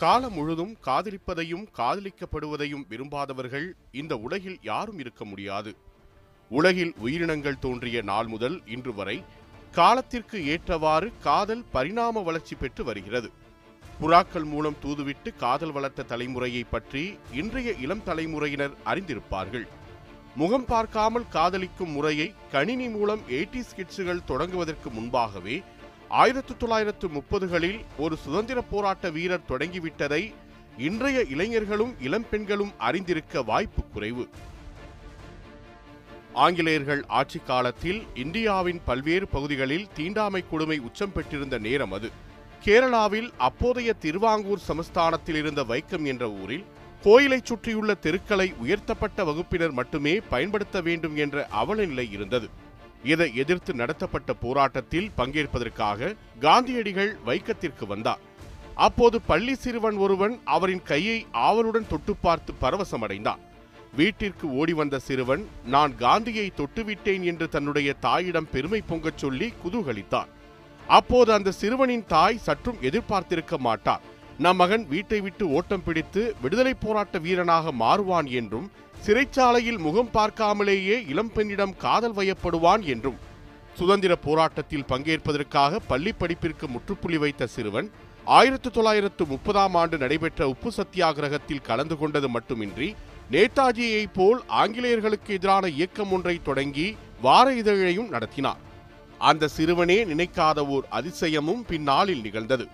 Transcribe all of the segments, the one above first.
காலம் முழுதும் காதலிப்பதையும் காதலிக்கப்படுவதையும் விரும்பாதவர்கள் இந்த உலகில் யாரும் இருக்க முடியாது. உலகில் உயிரினங்கள் தோன்றிய நாள் முதல் இன்று வரை காலத்திற்கு ஏற்றவாறு காதல் பரிணாம வளர்ச்சி பெற்று வருகிறது. புறாக்கள் மூலம் தூதுவிட்டு காதல் வளர்த்த தலைமுறையை பற்றி இன்றைய இளம் தலைமுறையினர் அறிந்திருப்பார்கள். முகம் பார்க்காமல் காதலிக்கும் முறையை கணினி மூலம் எயிட்டி ஸ்கிட்ஸுகள் தொடங்குவதற்கு முன்பாகவே ஆயிரத்து தொள்ளாயிரத்து முப்பதுகளில் ஒரு சுதந்திர போராட்ட வீரர் தொடங்கிவிட்டதை இன்றைய இளைஞர்களும் இளம்பெண்களும் அறிந்திருக்க வாய்ப்பு குறைவு. ஆங்கிலேயர்கள் ஆட்சி காலத்தில் இந்தியாவின் பல்வேறு பகுதிகளில் தீண்டாமை கொடுமை உச்சம் பெற்றிருந்த நேரம் அது. கேரளாவில் அப்போதைய திருவாங்கூர் சமஸ்தானத்தில் இருந்த வைக்கம் என்ற ஊரில் கோயிலைச் சுற்றியுள்ள தெருக்களை உயர்த்தப்பட்ட வகுப்பினர் மட்டுமே பயன்படுத்த வேண்டும் என்ற அவல நிலை இருந்தது. இதை எதிர்த்து நடத்தப்பட்ட போராட்டத்தில் பங்கேற்பதற்காக காந்தியடிகள் வைக்கத்திற்கு வந்தார். அப்போது பள்ளி சிறுவன் ஒருவன் அவரின் கையை ஆவலுடன் தொட்டு பார்த்து பரவசமடைந்தான். வீட்டிற்கு ஓடி வந்த சிறுவன் நான் காந்தியை தொட்டுவிட்டேன் என்று தன்னுடைய தாயிடம் பெருமை பொங்கச் சொல்லி குதூகலித்தான் அப்போது அந்த சிறுவனின் தாய் சற்றும் எதிர்பார்த்திருக்க மாட்டார். நம் மகன் வீட்டை விட்டு ஓட்டம் பிடித்து விடுதலை போராட்ட வீரனாக மாறுவான் என்றும் சிறைச்சாலையில் முகம் பார்க்காமலேயே இளம்பெண்ணிடம் காதல் வயப்படுவான் என்றும் சுதந்திர போராட்டத்தில் பங்கேற்பதற்காக பள்ளி படிப்பிற்கு முற்றுப்புள்ளி வைத்த சிறுவன் ஆயிரத்து தொள்ளாயிரத்து முப்பதாம் ஆண்டு நடைபெற்ற உப்பு சத்தியாகிரகத்தில் கலந்து கொண்டது மட்டுமின்றி நேதாஜியைப் போல் ஆங்கிலேயர்களுக்கு எதிரான இயக்கம் ஒன்றை தொடங்கி வார இதழையும் நடத்தினார். அந்த சிறுவனே நினைக்காத ஓர் அதிசயமும் பின்னாளில் நிகழ்ந்தது.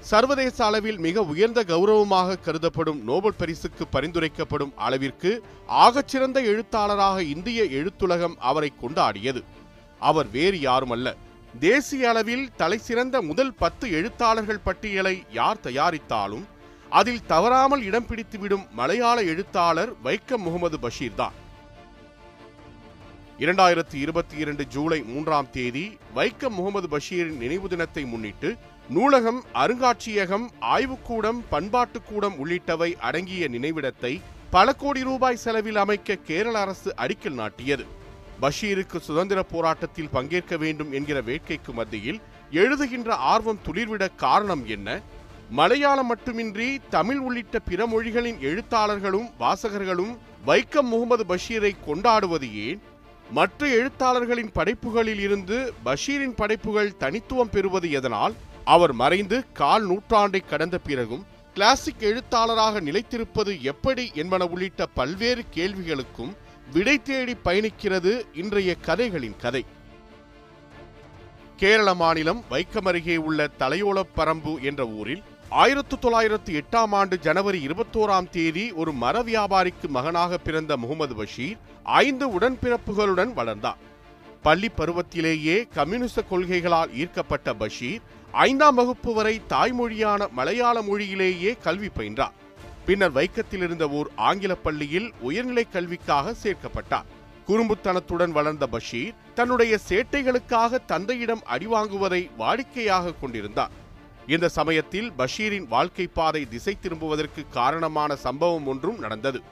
சர்வதேச அளவில் மிக உயர்ந்த கௌரவமாக கருதப்படும் நோபல் பரிசுக்கு பரிந்துரைக்கப்படும் அளவிற்கு ஆகச்சிறந்த எழுத்தாளராக இந்திய எழுத்துலகம் அவரை கொண்டாடியது. அவர் வேறு யாருமல்ல. தேசிய அளவில் தலைசிறந்த முதல் பத்து எழுத்தாளர்கள் பட்டியலை யார் தயாரித்தாலும் அதில் தவறாமல் இடம் பிடித்துவிடும் மலையாள எழுத்தாளர் வைக்கம் முகமது பஷீர் தான். இரண்டாயிரத்தி இருபத்தி இரண்டு ஜூலை மூன்றாம் தேதி வைக்கம் முகமது பஷீரின் நினைவு தினத்தை முன்னிட்டு நூலகம் அருங்காட்சியகம் ஆய்வுக்கூடம் பண்பாட்டுக்கூடம் உள்ளிட்டவை அடங்கிய நினைவிடத்தை பல கோடி ரூபாய் செலவில் அமைக்க கேரள அரசு அடிக்கல் நாட்டியது. பஷீருக்கு சுதந்திர போராட்டத்தில் பங்கேற்க வேண்டும் என்கிற வேட்கைக்கு மத்தியில் எழுதுகின்ற ஆர்வம் துளிர்விட காரணம் என்ன? மலையாளம் மட்டுமின்றி தமிழ் உள்ளிட்ட பிற மொழிகளின் எழுத்தாளர்களும் வாசகர்களும் வைக்கம் முகமது பஷீரை கொண்டாடுவது ஏன்? மற்ற எழுத்தாளர்களின் படைப்புகளில் இருந்து பஷீரின் படைப்புகள் தனித்துவம் பெறுவது எதனால்? அவர் மறைந்து கால் நூற்றாண்டை கடந்த பிறகும் கிளாசிக் எழுத்தாளராக நிலைத்திருப்பது எப்படி என்பன உள்ளிட்ட பல்வேறு கேள்விகளுக்கும் விடை தேடி பயணிக்கிறது இன்றைய கதைகளின் கதை. கேரள மாநிலம் வைக்கம் அருகே உள்ள தலையோலப்பரம்பு என்ற ஊரில் ஆயிரத்து தொள்ளாயிரத்து எட்டாம் ஆண்டு ஜனவரி இருபத்தோராம் தேதி ஒரு மர வியாபாரிக்கு மகனாக பிறந்த முகமது பஷீர் ஐந்து உடன்பிறப்புகளுடன் வளர்ந்தார். பள்ளி பருவத்திலேயே கம்யூனிச கொள்கைகளால் ஈர்க்கப்பட்ட பஷீர் ஐந்தாம் வகுப்பு வரை தாய்மொழியான மலையாள மொழியிலேயே கல்வி பயின்றார். பின்னர் வைக்கத்தில் இருந்த ஓர் ஆங்கில பள்ளியில் உயர்நிலை கல்விக்காக சேர்க்கப்பட்டார். குறும்புத்தனத்துடன் வளர்ந்த பஷீர் தன்னுடைய சேட்டைகளுக்காக தந்தையிடம் அடிவாங்குவதை வாடிக்கையாக கொண்டிருந்தார். இந்த சமயத்தில் பஷீரின் வாழ்க்கை பாதை திசை திரும்புவதற்கு காரணமான சம்பவம் ஒன்றும் நடந்தது.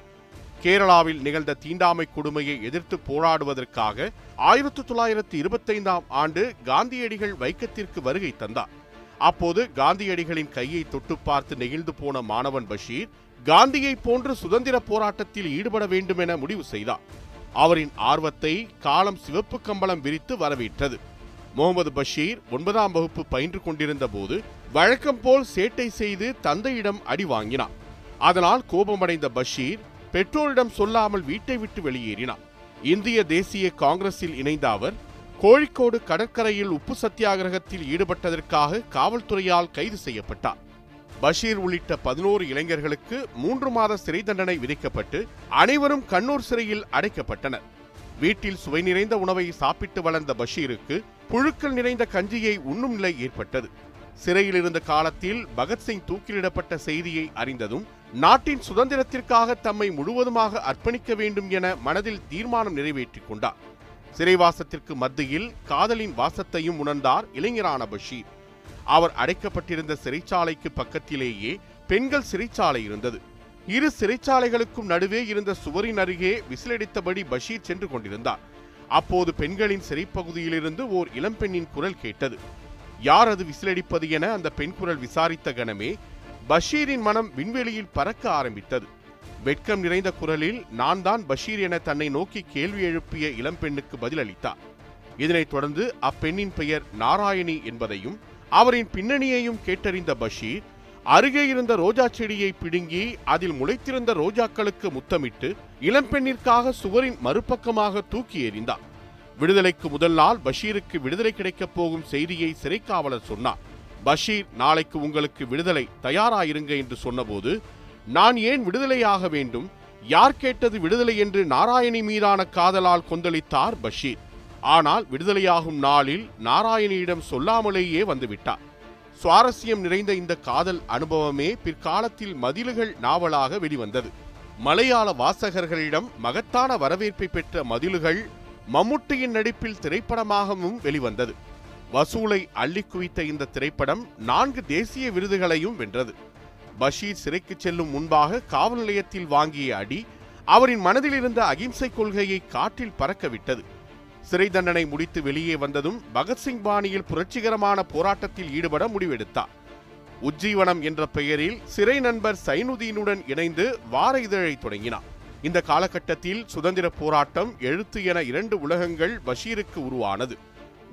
கேரளாவில் நிகழ்ந்த தீண்டாமை கொடுமையை எதிர்த்து போராடுவதற்காக ஆயிரத்தி தொள்ளாயிரத்தி இருபத்தைந்தாம் ஆண்டு காந்தியடிகள் வைக்கத்திற்கு வருகை தந்தார். அப்போது காந்தியடிகளின் கையை தொட்டு பார்த்து நெகிழ்ந்து போன மாணவன் பஷீர் காந்தியை போன்று சுதந்திர போராட்டத்தில் ஈடுபட வேண்டும் என முடிவு செய்தார். அவரின் ஆர்வத்தை காலம் சிவப்பு கம்பளம் விரித்து வரவேற்றது. முகமது பஷீர் ஒன்பதாம் வகுப்பு பயின்று கொண்டிருந்த போது வழக்கம் போல் சேட்டை செய்து தந்தையிடம் அடி வாங்கினார். அதனால் கோபமடைந்த பஷீர் பெற்றோரிடம் சொல்லாமல் வீட்டை விட்டு வெளியேறினார் இந்திய தேசிய காங்கிரஸில் இணைந்த அவர் கோழிக்கோடு கடற்கரையில் உப்பு சத்தியாகிரகத்தில் ஈடுபட்டதற்காக காவல்துறையால் கைது செய்யப்பட்டார். பஷீர் உள்ளிட்ட பதினோரு இளைஞர்களுக்கு மூன்று மாத சிறை தண்டனை விதிக்கப்பட்டு அனைவரும் கண்ணூர் சிறையில் அடைக்கப்பட்டனர். வீட்டில் சுவை நிறைந்த உணவை சாப்பிட்டு வளர்ந்த பஷீருக்கு புழுக்கள் நிறைந்த கஞ்சியை உண்ணும் நிலை ஏற்பட்டது. சிறையில் இருந்த காலத்தில் பகத்சிங் தூக்கிலிடப்பட்ட செய்தியை அறிந்ததும் நாட்டின் சுதந்திரத்திற்காக தம்மை முழுவதுமாக அர்ப்பணிக்க வேண்டும் என மனதில் தீர்மானம் நிறைவேற்றிக் கொண்டார். சிறைவாசத்திற்கு மத்தியில் காதலின் வாசத்தையும் உணர்ந்தார் இளைஞரான பஷீர். அவர் அடைக்கப்பட்டிருந்த சிறைச்சாலைக்கு பக்கத்திலேயே பெண்கள் சிறைச்சாலை இருந்தது. இரு சிறைச்சாலைகளுக்கும் நடுவே இருந்த சுவரின் அருகே விசிலடித்தபடி பஷீர் சென்று கொண்டிருந்தார். அப்போது பெண்களின் சிறைப்பகுதியிலிருந்து ஓர் இளம்பெண்ணின் குரல் கேட்டது. யார் அது விசிலடிப்பது என அந்த பெண் குரல் விசாரித்த கணமே பஷீரின் மனம் விண்வெளியில் பறக்க ஆரம்பித்தது. வெட்கம் நிறைந்த குரலில் நான் தான் பஷீர் என தன்னை நோக்கி கேள்வி எழுப்பிய இளம்பெண்ணுக்கு பதிலளித்தார். இதனைத் தொடர்ந்து அப்பெண்ணின் பெயர் நாராயணி என்பதையும் அவரின் பின்னணியையும் கேட்டறிந்த பஷீர் அருகே இருந்த ரோஜா செடியை பிடுங்கி அதில் முளைத்திருந்த ரோஜாக்களுக்கு முத்தமிட்டு இளம்பெண்ணிற்காக சுவரின் மறுபக்கமாக தூக்கி எறிந்தார். விடுதலைக்கு முதல் நாள் பஷீருக்கு விடுதலை கிடைக்கப் போகும் செய்தியை சிறைக்காவலர் சொன்னார். பஷீர் நாளைக்கு உங்களுக்கு விடுதலை தயாராயிருங்க என்று சொன்னபோது நான் ஏன் விடுதலையாக வேண்டும்? யார் கேட்டது விடுதலை என்று நாராயணி மீதான காதலால் கொந்தளித்தார் பஷீர். ஆனால் விடுதலையாகும் நாளில் நாராயணியிடம் சொல்லாமலேயே வந்துவிட்டார். சுவாரஸ்யம் நிறைந்த இந்த காதல் அனுபவமே பிற்காலத்தில் மதில்கள் நாவலாக வெளிவந்தது. மலையாள வாசகர்களிடம் மகத்தான வரவேற்பை பெற்ற மதில்கள் மம்முட்டியின் நடிப்பில் திரைப்படமாகவும் வெளிவந்தது. வசூலை அள்ளி குவித்த இந்த திரைப்படம் நான்கு தேசிய விருதுகளையும் வென்றது. பஷீர் சிறைக்கு செல்லும் முன்பாக காவல் நிலையத்தில் வாங்கிய அடி அவரின் மனதில் இருந்த அகிம்சை கொள்கையை காற்றில் பறக்கவிட்டது சிறை தண்டனை முடித்து வெளியே வந்ததும் பகத்சிங் பாணியில் புரட்சிகரமான போராட்டத்தில் ஈடுபட முடிவெடுத்தார். உஜ்ஜீவனம் என்ற பெயரில் சிறை நண்பர் சைனுதீனுடன் இணைந்து வார இதழை தொடங்கினார். இந்த காலகட்டத்தில் சுதந்திர போராட்டம் எழுத்து என இரண்டு உலகங்கள் பஷீருக்கு உருவானது.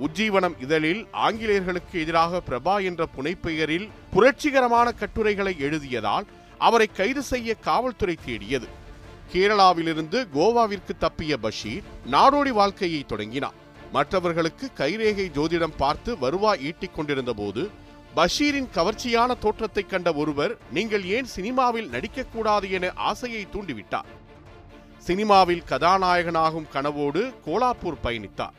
உஜ்ஜீவனம் இதழில் ஆங்கிலேயர்களுக்கு எதிராக பிரபா என்ற புனைப்பெயரில் புரட்சிகரமான கட்டுரைகளை எழுதியதால் அவரை கைது செய்ய காவல்துறை தேடியது. கேரளாவிலிருந்து கோவாவிற்கு தப்பிய பஷீர் நாடோடி வாழ்க்கையை தொடங்கினார். மற்றவர்களுக்கு கைரேகை ஜோதிடம் பார்த்து வருவாய் ஈட்டிக் கொண்டிருந்த போது பஷீரின் கவர்ச்சியான தோற்றத்தை கண்ட ஒருவர் நீங்கள் ஏன் சினிமாவில் நடிக்கக்கூடாது என ஆசையை தூண்டிவிட்டார்? சினிமாவில் கதாநாயகனாகும் கனவோடு கோலாப்பூர் பயணித்தார்.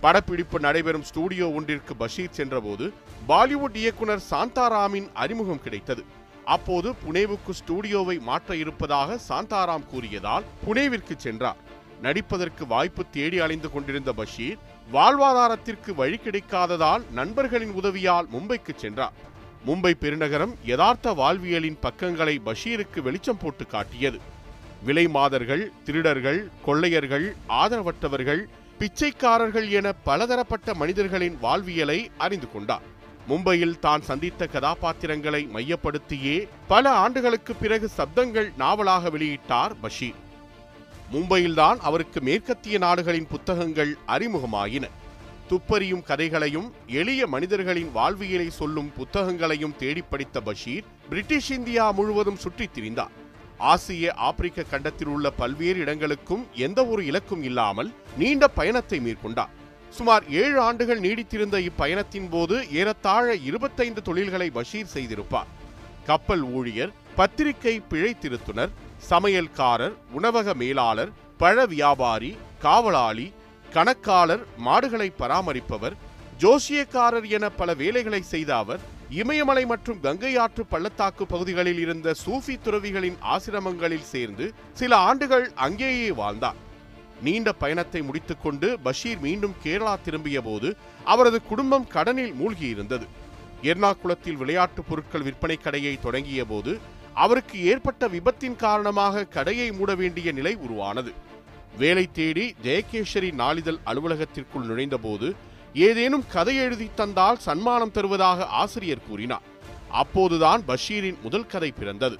படப்பிடிப்பு நடைபெறும் ஸ்டூடியோ ஒன்றிற்கு பஷீர் சென்றபோது பாலிவுட் இயக்குனர் சாந்தாராமின் அறிமுகம் கிடைத்தது. அப்போது புனேவுக்கு ஸ்டூடியோவை மாற்ற இருப்பதாக சாந்தாராம் கூறியதால் புனேவிற்கு சென்றார். நடிப்பதற்கு வாய்ப்பு தேடி அலைந்து கொண்டிருந்த பஷீர் வாழ்வாதாரத்திற்கு வழி கிடைக்காததால் நண்பர்களின் உதவியால் மும்பைக்கு சென்றார். மும்பை பெருநகரம் யதார்த்த வாழ்வியலின் பக்கங்களை பஷீருக்கு வெளிச்சம் போட்டு காட்டியது. விலை மாதர்கள் திருடர்கள் கொள்ளையர்கள் ஆதரவற்றவர்கள் பிச்சைக்காரர்கள் என பலதரப்பட்ட மனிதர்களின் வாழ்வியலை அறிந்து கொண்டார். மும்பையில் தான் சந்தித்த கதாபாத்திரங்களை மையப்படுத்தியே பல ஆண்டுகளுக்கு பிறகு சப்தங்கள் நாவலாக வெளியிட்டார் பஷீர். மும்பையில்தான் அவருக்கு மேற்கத்திய நாடுகளின் புத்தகங்கள் அறிமுகமாயின. துப்பறியும் கதைகளையும் எளிய மனிதர்களின் வாழ்வியலை சொல்லும் புத்தகங்களையும் தேடி படித்த பஷீர் பிரிட்டிஷ் இந்தியா முழுவதும் சுற்றித் திரிந்தார். ஆசிய ஆப்பிரிக்க கண்டத்தில் உள்ள பல்வேறு இடங்களுக்கும் எந்த ஒரு இலக்கும் இல்லாமல் நீண்ட பயணத்தை மேற்கொண்டார். சுமார் ஏழு ஆண்டுகள் நீடித்திருந்த இப்பயணத்தின் போது ஏறத்தாழ இருபத்தைந்து தொழில்களை பஷீர் செய்திருப்பார். கப்பல் ஊழியர் பத்திரிகை பிழை திருத்துனர் சமையல்காரர் உணவக மேலாளர் பழ வியாபாரி காவலாளி கணக்காளர் மாடுகளை பராமரிப்பவர் ஜோசியக்காரர் என பல வேலைகளை செய்த அவர் இமயமலை மற்றும் கங்கை ஆற்று பள்ளத்தாக்கு பகுதிகளில் இருந்த சூஃபி துறவிகளின் ஆசிரமங்களில் சேர்ந்து சில ஆண்டுகள் அங்கேயே வாழ்ந்தார். நீண்ட பயணத்தை முடித்துக்கொண்டு பஷீர் மீண்டும் கேரளா திரும்பிய போது அவரது குடும்பம் கடனில் மூழ்கியிருந்தது. எர்ணாகுளத்தில் விளையாட்டு பொருட்கள் விற்பனை கடையை தொடங்கிய போது அவருக்கு ஏற்பட்ட விபத்தின் காரணமாக கடையை மூட வேண்டிய நிலை உருவானது. வேலை தேடி ஜெயகேஸ்வரி நாளிதழ் அலுவலகத்திற்குள் நுழைந்தபோது ஏதேனும் கதை எழுதி தந்தால் சன்மானம் தருவதாக ஆசிரியர் கூறினார். அப்போதுதான் பஷீரின் முதல் கதை பிறந்தது.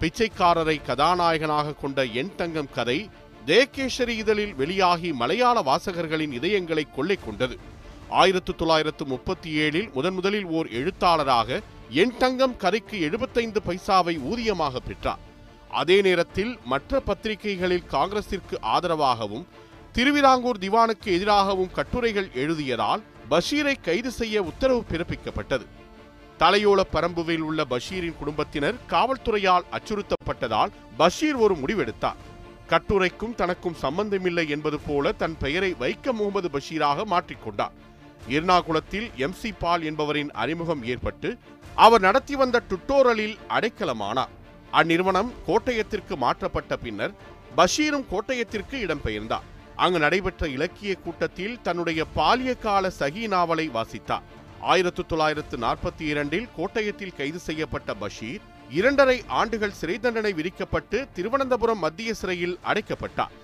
பிச்சைக்காரரை கதாநாயகனாக கொண்ட என் தங்கம் கதை தேகேஸ்வரி இதழில் வெளியாகி மலையாள வாசகர்களின் இதயங்களை கொள்ளை கொண்டது. ஆயிரத்து தொள்ளாயிரத்து முப்பத்தி ஏழில் முதன் முதலில் ஓர் எழுத்தாளராக என் தங்கம் கதைக்கு எழுபத்தைந்து பைசாவை ஊதியமாக பெற்றார். அதே நேரத்தில் மற்ற பத்திரிகைகளில் காங்கிரசிற்கு ஆதரவாகவும் திருவிதாங்கூர் திவானுக்கு எதிராகவும் கட்டுரைகள் எழுதியதால் பஷீரை கைது செய்ய உத்தரவு பிறப்பிக்கப்பட்டது. தலையோல பரம்புவில் உள்ள பஷீரின் குடும்பத்தினர் காவல்துறையால் அச்சுறுத்தப்பட்டதால் பஷீர் ஒரு முடிவெடுத்தார். கட்டுரைக்கும் தனக்கும் சம்பந்தமில்லை என்பது போல தன் பெயரை வைக்க முகமது பஷீராக மாற்றிக்கொண்டார். எர்ணாகுளத்தில் எம் சி பால் என்பவரின் அறிமுகம் ஏற்பட்டு அவர் நடத்தி வந்த டுட்டோரலில் அடைக்கலமானார். அந்நிறுவனம் கோட்டயத்திற்கு மாற்றப்பட்ட பின்னர் பஷீரும் கோட்டயத்திற்கு இடம்பெயர்ந்தார். அங்கு நடைபெற்ற இலக்கிய கூட்டத்தில் தன்னுடைய பாலிய கால சகி நாவலை வாசித்தார். ஆயிரத்து தொள்ளாயிரத்து நாற்பத்தி இரண்டில் கோட்டயத்தில் கைது செய்யப்பட்ட பஷீர் இரண்டரை ஆண்டுகள் சிறை தண்டனை விதிக்கப்பட்டு திருவனந்தபுரம் மத்திய சிறையில் அடைக்கப்பட்டார்.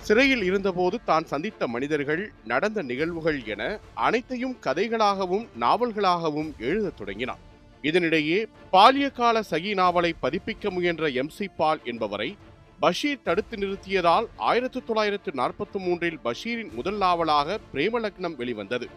சிறையில் இருந்தபோது தான் சந்தித்த மனிதர்கள் நடந்த நிகழ்வுகள் என அனைத்தையும் கதைகளாகவும் நாவல்களாகவும் எழுதத் தொடங்கினார். இதனிடையே பாலியகால சகி நாவலை பதிப்பிக்க முயன்ற எம் சி பால் என்பவரை பஷீர் தடுத்து நிறுத்தியதால் ஆயிரத்தி தொள்ளாயிரத்து நாற்பத்தி மூன்றில் பஷீரின் முதல் நாவலாக பிரேமலக்னம் வெளிவந்தது.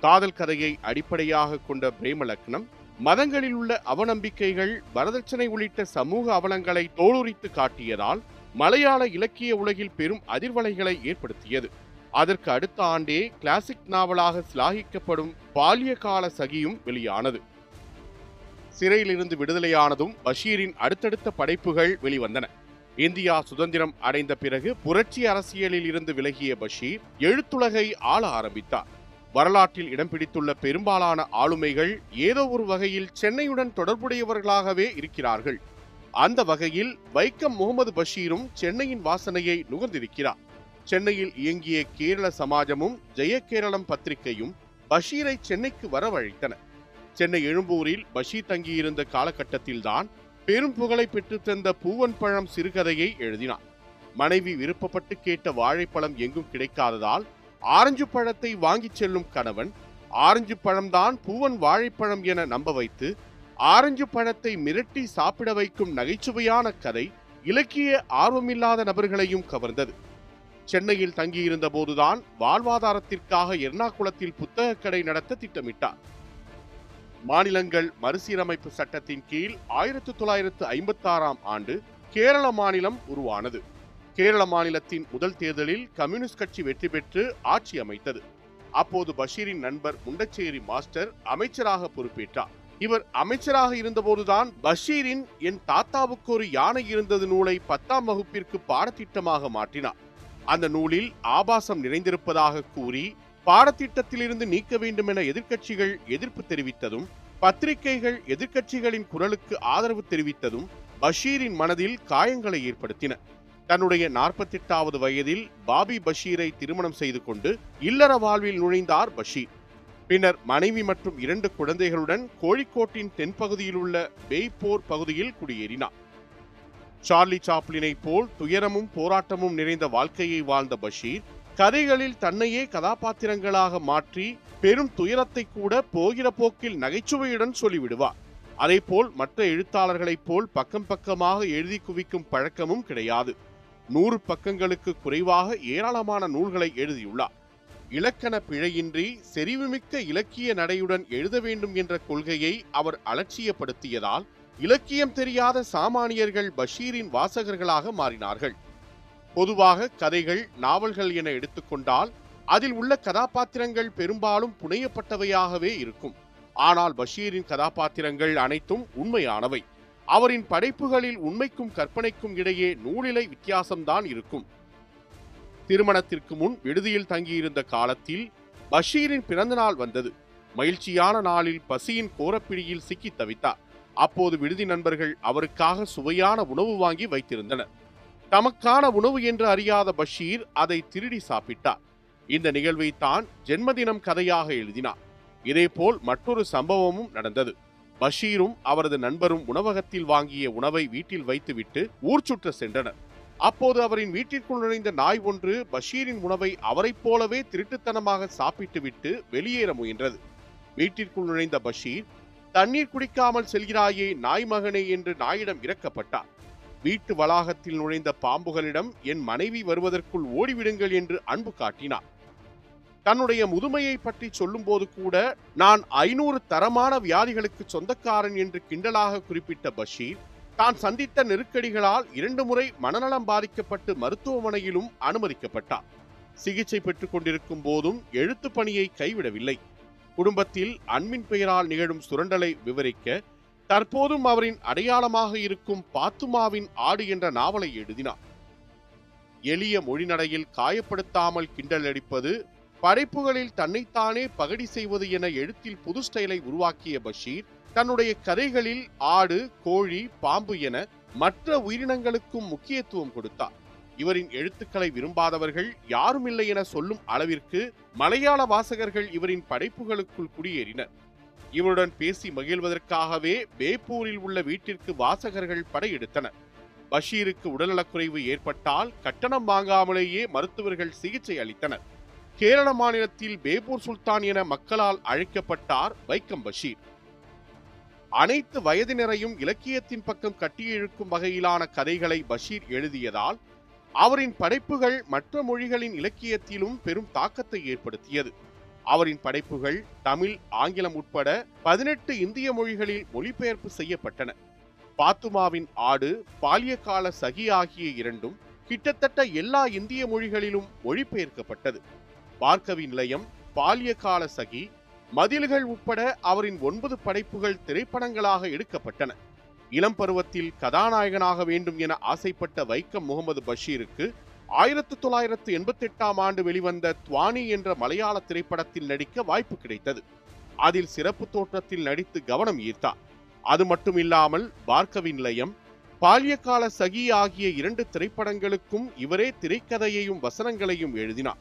காதல் கதையை அடிப்படையாக கொண்ட பிரேமலக்னம் மதங்களில் உள்ள அவநம்பிக்கைகள் வரதட்சணை உள்ளிட்ட சமூக அவலங்களை தோலுரித்து காட்டியதால் மலையாள இலக்கிய உலகில் பெரும் அதிர்வலைகளை ஏற்படுத்தியது. அதற்கு அடுத்த ஆண்டே கிளாசிக் நாவலாக சிலாகிக்கப்படும் பால்யகால சகியும் வெளியானது. சிறையிலிருந்து விடுதலையானதும் பஷீரின் அடுத்தடுத்த படைப்புகள் வெளிவந்தன. இந்தியா சுதந்திரம் அடைந்த பிறகு புரட்சி அரசியலில் இருந்து விலகிய பஷீர் எழுத்துலகை ஆள ஆரம்பித்தார். வரலாற்றில் இடம் பிடித்துள்ள பெரும்பாலான ஆளுமைகள் ஏதோ ஒரு வகையில் சென்னையுடன் தொடர்புடையவர்களாகவே இருக்கிறார்கள். அந்த வகையில் வைக்கம் முகமது பஷீரும் சென்னையின் வாசனையை நுகர்ந்திருக்கிறார். சென்னையில் இயங்கிய கேரள சமாஜமும் ஜெயகேரளம் பத்திரிகையும் பஷீரை சென்னைக்கு வரவழைத்தன. சென்னை எழும்பூரில் பஷீர் தங்கியிருந்த காலகட்டத்தில்தான் பெரும் புகழை பெற்றுத்தந்த பூவன் பழம் சிறுகதையை எழுதினார் மனைவி விருப்பப்பட்டு கேட்ட வாழைப்பழம் எங்கும் கிடைக்காததால் ஆரஞ்சு பழத்தை வாங்கிச் செல்லும் கணவன் ஆரஞ்சு பழம்தான் பூவன் வாழைப்பழம் என நம்ப வைத்து ஆரஞ்சு பழத்தை மிரட்டி சாப்பிட வைக்கும் நகைச்சுவையான கதை இலக்கிய ஆர்வமில்லாத நபர்களையும் கவர்ந்தது. சென்னையில் தங்கியிருந்த போதுதான் வாழ்வாதாரத்திற்காக எர்ணாகுளத்தில் புத்தகக் கடை நடத்த திட்டமிட்டார். மாநிலங்கள் மறுசீரமைப்பு சட்டத்தின் கீழ் ஆயிரத்தி தொள்ளாயிரத்து ஐம்பத்தி ஆறாம் ஆண்டு கேரள மாநிலம் உருவானது. கேரள மாநிலத்தின் முதல் தேர்தலில் கம்யூனிஸ்ட் கட்சி வெற்றி பெற்று ஆட்சி அமைத்தது. அப்போது பஷீரின் நண்பர் முண்டச்சேரி மாஸ்டர் அமைச்சராக பொறுப்பேற்றார். இவர் அமைச்சராக இருந்தபோதுதான் பஷீரின் என் தாத்தாவுக்கு ஒரு யானை இருந்தது நூலை பத்தாம் வகுப்பிற்கு பாடத்திட்டமாக மாற்றினார். அந்த நூலில் ஆபாசம் நிறைந்திருப்பதாக கூறி பாடத்திட்டத்திலிருந்து நீக்க வேண்டும் என எதிர்க்கட்சிகள் எதிர்ப்பு தெரிவித்ததும் பத்திரிகைகள் எதிர்க்கட்சிகளின் குரலுக்கு ஆதரவு தெரிவித்ததும் பஷீரின் மனதில் காயங்களை ஏற்படுத்தின. தன்னுடைய நாற்பத்தெட்டாவது வயதில் பாபி பஷீரை திருமணம் செய்து கொண்டு இல்லற வாழ்வில் நுழைந்தார் பஷீர். பின்னர் மனைவி மற்றும் இரண்டு குழந்தைகளுடன் கோழிக்கோட்டின் தென்பகுதியில் உள்ள பெய்போர் பகுதியில் குடியேறினார். சார்லி சாப்ளினை போல் துயரமும் போராட்டமும் நிறைந்த வாழ்க்கையை வாழ்ந்த பஷீர் கதைகளில் தன்னையே கதாபாத்திரங்களாக மாற்றி பெரும் துயரத்தை கூட போகிற போக்கில் நகைச்சுவையுடன் சொல்லிவிடுவார். அதேபோல் மற்ற எழுத்தாளர்களைப் போல் பக்கம் பக்கமாக எழுதி குவிக்கும் பழக்கமும் கிடையாது. நூறு பக்கங்களுக்கு குறைவாக ஏராளமான நூல்களை எழுதியுள்ளார். இலக்கண பிழையின்றி செறிவுமிக்க இலக்கிய நடையுடன் எழுத வேண்டும் என்ற கொள்கையை அவர் அலட்சியப்படுத்தியதால் இலக்கியம் தெரியாத சாமானியர்கள் பஷீரின் வாசகர்களாக மாறினார்கள். பொதுவாக கதைகள் நாவல்கள் என எடுத்துக்கொண்டால் அதில் உள்ள கதாபாத்திரங்கள் பெரும்பாலும் புனையப்பட்டவையாகவே இருக்கும். ஆனால் பஷீரின் கதாபாத்திரங்கள் அனைத்தும் உண்மையானவை. அவரின் படைப்புகளில் உண்மைக்கும் கற்பனைக்கும் இடையே நூலிலை வித்தியாசம்தான் இருக்கும். திருமணத்திற்கு முன் விடுதியில் தங்கியிருந்த காலத்தில் பஷீரின் பிறந்தநாள் வந்தது. மகிழ்ச்சியான நாளில் பசியின் கோரப்பிடியில் சிக்கி தவித்தார். அப்போது விடுதி நண்பர்கள் அவருக்காக சுவையான உணவு வாங்கி வைத்திருந்தனர். தமக்கான உணவு என்று அறியாத பஷீர் அதை திருடி சாப்பிட்டார். இந்த நிகழ்வை தான் ஜென்மதினம் கதையாக எழுதினார். இதேபோல் மற்றொரு சம்பவமும் நடந்தது. பஷீரும் அவரது நண்பரும் உணவகத்தில் வாங்கிய உணவை வீட்டில் வைத்துவிட்டு ஊர் சுற்ற சென்றனர். அப்போது அவரின் வீட்டிற்குள் நுழைந்த நாய் ஒன்று பஷீரின் உணவை அவரைப் போலவே திருட்டுத்தனமாக சாப்பிட்டுவிட்டு வெளியேற முயன்றது. வீட்டிற்குள் நுழைந்த பஷீர் தண்ணீர் குடிக்காமல் செல்கிறாயே நாய் மகனே என்று நாயிடம் இறக்கப்பட்டார். வீட்டு வளாகத்தில் நுழைந்த பாம்புகளிடம் என் மனைவி வருவதற்குள் ஓடிவிடுங்கள் என்று அன்பு காட்டினார். தன்னுடைய முதுமையை பற்றி சொல்லும்போது கூட நான் ஐநூறு தரமான வியாதிகளுக்கு சொந்தக்காரன் என்று கிண்டலாக குறிப்பிட்ட பஷீர் தான் சந்தித்த நெருக்கடிகளால் இரண்டு முறை மனநலம் பாதிக்கப்பட்டு மருத்துவமனையிலும் அனுமதிக்கப்பட்டார். சிகிச்சை பெற்றுக் கொண்டிருக்கும் போதும் எழுத்து பணியை கைவிடவில்லை. குடும்பத்தில் அன்பின் பெயரால் நிகழும் சுரண்டலை விவரிக்க தற்போதும் அவரின் அடையாளமாக இருக்கும் பாத்துமாவின் ஆடு என்ற நாவலை எழுதினார். எளிய மொழிநடையில் காயப்படுத்தாமல் கிண்டல் அடிப்பது படைப்புகளில் தன்னைத்தானே பகடி செய்வது என எழுத்தில் புது ஸ்டைலை உருவாக்கிய பஷீர் தன்னுடைய கதைகளில் ஆடு கோழி பாம்பு என மற்ற உயிரினங்களுக்கும் முக்கியத்துவம் கொடுத்தார். இவரின் எழுத்துக்களை விரும்பாதவர்கள் யாரும் இல்லை என சொல்லும் அளவிற்கு மலையாள வாசகர்கள் இவரின் படைப்புகளுக்குள் குடியேறினர். இவருடன் பேசி மகிழ்வதற்காகவே பேப்பூரில் உள்ள வீட்டிற்கு வாசகர்கள் படையெடுத்தனர். பஷீருக்கு உடல்நலக்குறைவு ஏற்பட்டால் கட்டணம் வாங்காமலேயே மருத்துவர்கள் சிகிச்சை அளித்தனர். கேரள மாநிலத்தில் பேப்பூர் சுல்தான் என மக்களால் அழைக்கப்பட்டார் வைக்கம் பஷீர். அனைத்து வயதினரையும் இலக்கியத்தின் பக்கம் கட்டியிழுக்கும் வகையிலான கதைகளை பஷீர் எழுதியதால் அவரின் படைப்புகள் மற்ற மொழிகளின் இலக்கியத்திலும் பெரும் தாக்கத்தை ஏற்படுத்தியது. அவரின் படைப்புகள் தமிழ் ஆங்கிலம் உட்பட பதினெட்டு இந்திய மொழிகளில் மொழிபெயர்ப்பு செய்யப்பட்டன. பாத்துமாவின் ஆடு பால்யகால சகி ஆகிய இரண்டும் கிட்டத்தட்ட எல்லா இந்திய மொழிகளிலும் மொழிபெயர்க்கப்பட்டது. பார்க்கவி நிலையம் பால்யகால சகி மதில்கள் உட்பட அவரின் ஒன்பது படைப்புகள் திரைப்படங்களாக எடுக்கப்பட்டன. இளம் பருவத்தில் கதாநாயகனாக வேண்டும் என ஆசைப்பட்ட வைக்கம் முகமது பஷீருக்கு ஆயிரத்து தொள்ளாயிரத்து எண்பத்தி எட்டாம் ஆண்டு வெளிவந்த துவானி என்ற மலையாள திரைப்படத்தில் நடிக்க வாய்ப்பு கிடைத்தது. அதில் சிறப்பு தோற்றத்தில் நடித்து கவனம் ஈர்த்தார். அது மட்டுமில்லாமல் பார்க்கவி நிலையம் பால்யகால சகி ஆகிய இரண்டு திரைப்படங்களுக்கும் இவரே திரைக்கதையையும் வசனங்களையும் எழுதினார்.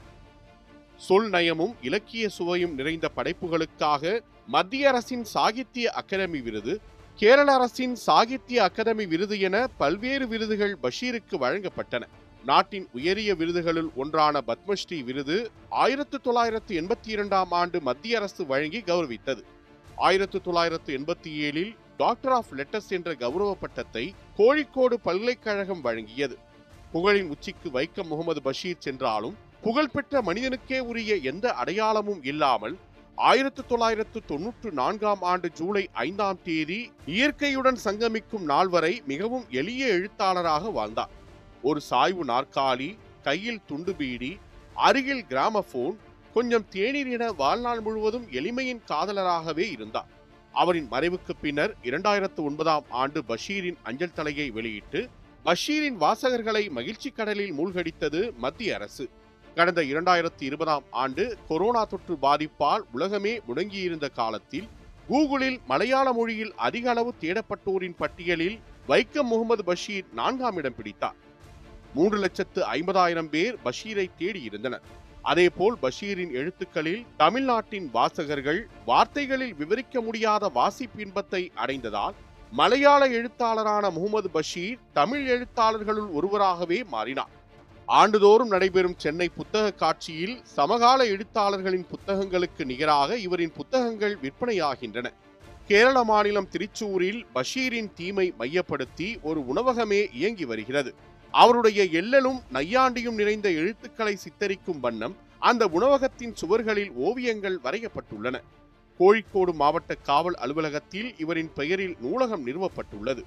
சொல் நயமும் இலக்கிய சுவையும் நிறைந்த படைப்புகளுக்காக மத்திய அரசின் சாகித்ய அகாடமி விருது கேரள அரசின் சாகித்ய அகாடமி விருது என பல்வேறு விருதுகள் பஷீருக்கு வழங்கப்பட்டன. நாட்டின் உயரிய விருதுகளுள் ஒன்றான பத்மஸ்ரீ விருது ஆயிரத்து தொள்ளாயிரத்து எண்பத்தி இரண்டாம் ஆண்டு மத்திய அரசு வழங்கி கௌரவித்தது. ஆயிரத்து தொள்ளாயிரத்து எண்பத்தி ஏழில் டாக்டர் ஆஃப் லெட்டர்ஸ் என்ற கௌரவ பட்டத்தை கோழிக்கோடு பல்கலைக்கழகம் வழங்கியது. புகழின் உச்சிக்கு வைக்கம் முகமது பஷீர் சென்றாலும் புகழ்பெற்ற மனிதனுக்கே உரிய எந்த அடையாளமும் இல்லாமல் ஆயிரத்து தொள்ளாயிரத்து தொன்னூற்று நான்காம் ஆண்டு ஜூலை ஐந்தாம் தேதி இயற்கையுடன் சங்கமிக்கும் நாள் வரை மிகவும் எளிய எழுத்தாளராக வாழ்ந்தார். ஒரு சாய்வு நாற்காலி கையில் துண்டு பீடி அருகில் கிராமபோன் கொஞ்சம் தேநீர் என வாழ்நாள் முழுவதும் எளிமையின் காதலராகவே இருந்தார். அவரின் மறைவுக்கு பின்னர் இரண்டாயிரத்து ஒன்பதாம் ஆண்டு பஷீரின் அஞ்சல் தலையை வெளியிட்டு பஷீரின் வாசகர்களை மகிழ்ச்சி கடலில் மூழ்கடித்தது மத்திய அரசு. கடந்த இரண்டாயிரத்தி இருபதாம் ஆண்டு கொரோனா தொற்று பாதிப்பால் உலகமே முடங்கியிருந்த காலத்தில் கூகுளில் மலையாள மொழியில் அதிக அளவு தேடப்பட்டோரின் பட்டியலில் வைக்கம் முகமது பஷீர் நான்காம் இடம் பிடித்தார். மூன்று லட்சத்து ஐம்பதாயிரம் பேர் பஷீரை தேடியிருந்தனர் அதேபோல் பஷீரின் எழுத்துக்களில் தமிழ்நாட்டின் வாசகர்கள் வார்த்தைகளில் விவரிக்க முடியாத வாசிப்பின்பத்தை அடைந்ததால் மலையாள எழுத்தாளரான முகமது பஷீர் தமிழ் எழுத்தாளர்களுள் ஒருவராகவே மாறினார். ஆண்டுதோறும் நடைபெறும் சென்னை புத்தக காட்சியில் சமகால எழுத்தாளர்களின் புத்தகங்களுக்கு நிகராக இவரின் புத்தகங்கள் விற்பனையாகின்றன. கேரள மாநிலம் திருச்சூரில் பஷீரின் தீமை மையப்படுத்தி ஒரு உணவகமே இயங்கி வருகிறது. அவருடைய எல்லலும் நையாண்டியும் நிறைந்த எழுத்துக்களை சித்தரிக்கும் வண்ணம் அந்த உணவகத்தின் சுவர்களில் ஓவியங்கள் வரையப்பட்டுள்ளன. கோழிக்கோடு மாவட்ட காவல் அலுவலகத்தில் இவரின் பெயரில் நூலகம் நிறுவப்பட்டுள்ளது.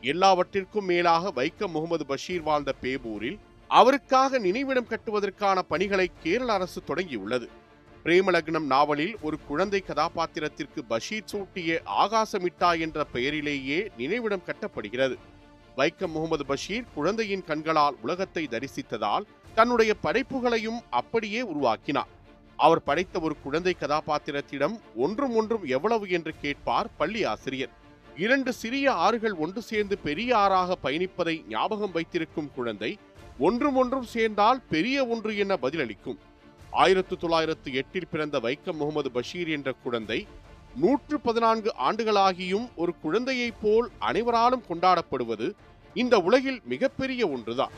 எல்லாவற்றிற்கும் மேலாக வைக்கம் முகமது பஷீர் வாழ்ந்த பேபூரில் அவருக்காக நினைவிடம் கட்டுவதற்கான பணிகளை கேரள அரசு தொடங்கியுள்ளது. பிரேமலக்னம் நாவலில் ஒரு குழந்தை கதாபாத்திரத்திற்கு பஷீர் சூட்டிய ஆகாசமிட்டா என்ற பெயரிலேயே நினைவிடம் கட்டப்படுகிறது. வைக்கம் முகமது பஷீர் குழந்தையின் கண்களால் உலகத்தை தரிசித்ததால் தன்னுடைய படைப்புகளையும் அப்படியே உருவாக்கினார். அவர் படைத்த ஒரு குழந்தை கதாபாத்திரத்திடம் ஒன்றும் ஒன்றும் எவ்வளவு என்று கேட்பார் பள்ளி ஆசிரியர். இரண்டு சிறிய ஆறுகள் ஒன்று சேர்ந்து பெரிய ஆறாக பயணிப்பதை ஞாபகம் வைத்திருக்கும் குழந்தை ஒன்றும் ஒன்றும் சேர்ந்தால் பெரிய ஒன்று என பதிலளிக்கும். ஆயிரத்து தொள்ளாயிரத்து எட்டில் பிறந்த வைக்கம் முகமது பஷீர் என்ற குழந்தை நூற்று பதினான்கு ஆண்டுகளாகியும் ஒரு குழந்தையைப் போல் அனைவராலும் கொண்டாடப்படுவது இந்த உலகில் மிகப்பெரிய ஒன்றுதான்.